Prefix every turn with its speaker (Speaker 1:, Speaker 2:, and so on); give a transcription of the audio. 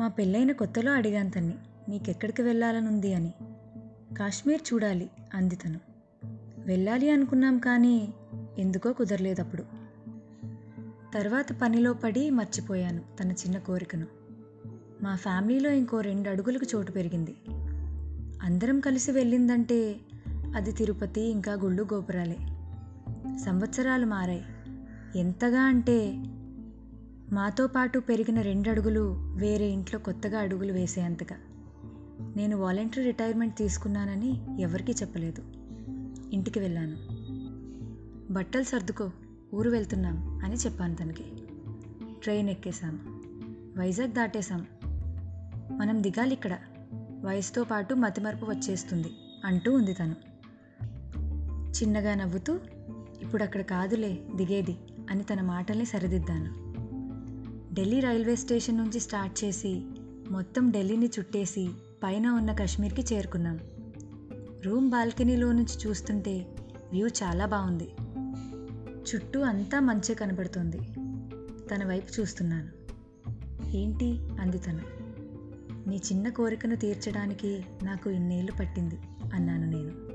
Speaker 1: మా పెళ్ళైన కొత్తలో అడిగాను తన్ని నీకెక్కడికి వెళ్ళాలనుంది అని. కాశ్మీర్ చూడాలి అంది తను. వెళ్ళాలి అనుకున్నాం కానీ ఎందుకో కుదరలేదు అప్పుడు తర్వాత పనిలో పడి మర్చిపోయాను తన చిన్న కోరికను. మా ఫ్యామిలీలో ఇంకో రెండు అడుగులకు చోటు పెరిగింది. అందరం కలిసి వెళ్ళిందంటే అది తిరుపతి ఇంకా గుళ్ళు గోపురాలే. సంవత్సరాలు మారాయి. ఎంతగా అంటే మాతో పాటు పెరిగిన రెండు అడుగులు వేరే ఇంట్లో కొత్తగా అడుగులు వేసేంతగా. నేను వాలంటరీ రిటైర్మెంట్ తీసుకున్నానని ఎవరికీ చెప్పలేదు. ఇంటికి వెళ్ళాను. బట్టలు సర్దుకో ఊరు వెళ్తున్నాం అని చెప్పాను తనకి. ట్రైన్ ఎక్కేశాం. వైజాగ్ దాటేశాం. మనం దిగాలి ఇక్కడ. వయసుతో పాటు మతిమరుపు వచ్చేస్తుంది అంటూ ఉంది తను. చిన్నగా నవ్వుతూ ఇప్పుడు అక్కడ కాదులే దిగేది అని తన మాటల్ని సరిదిద్దాను. ఢిల్లీ రైల్వే స్టేషన్ నుంచి స్టార్ట్ చేసి మొత్తం ఢిల్లీని చుట్టేసి పైన ఉన్న కాశ్మీర్కి చేరుకున్నాం. రూమ్ బాల్కనీలో నుంచి చూస్తుంటే వ్యూ చాలా బాగుంది. చుట్టూ అంతా మంచే కనబడుతోంది. తన వైపు చూస్తున్నాను. ఏంటి? అంది తను. నీ చిన్న కోరికను తీర్చడానికి నాకు ఇన్నేళ్ళు పట్టింది అన్నాను నేను.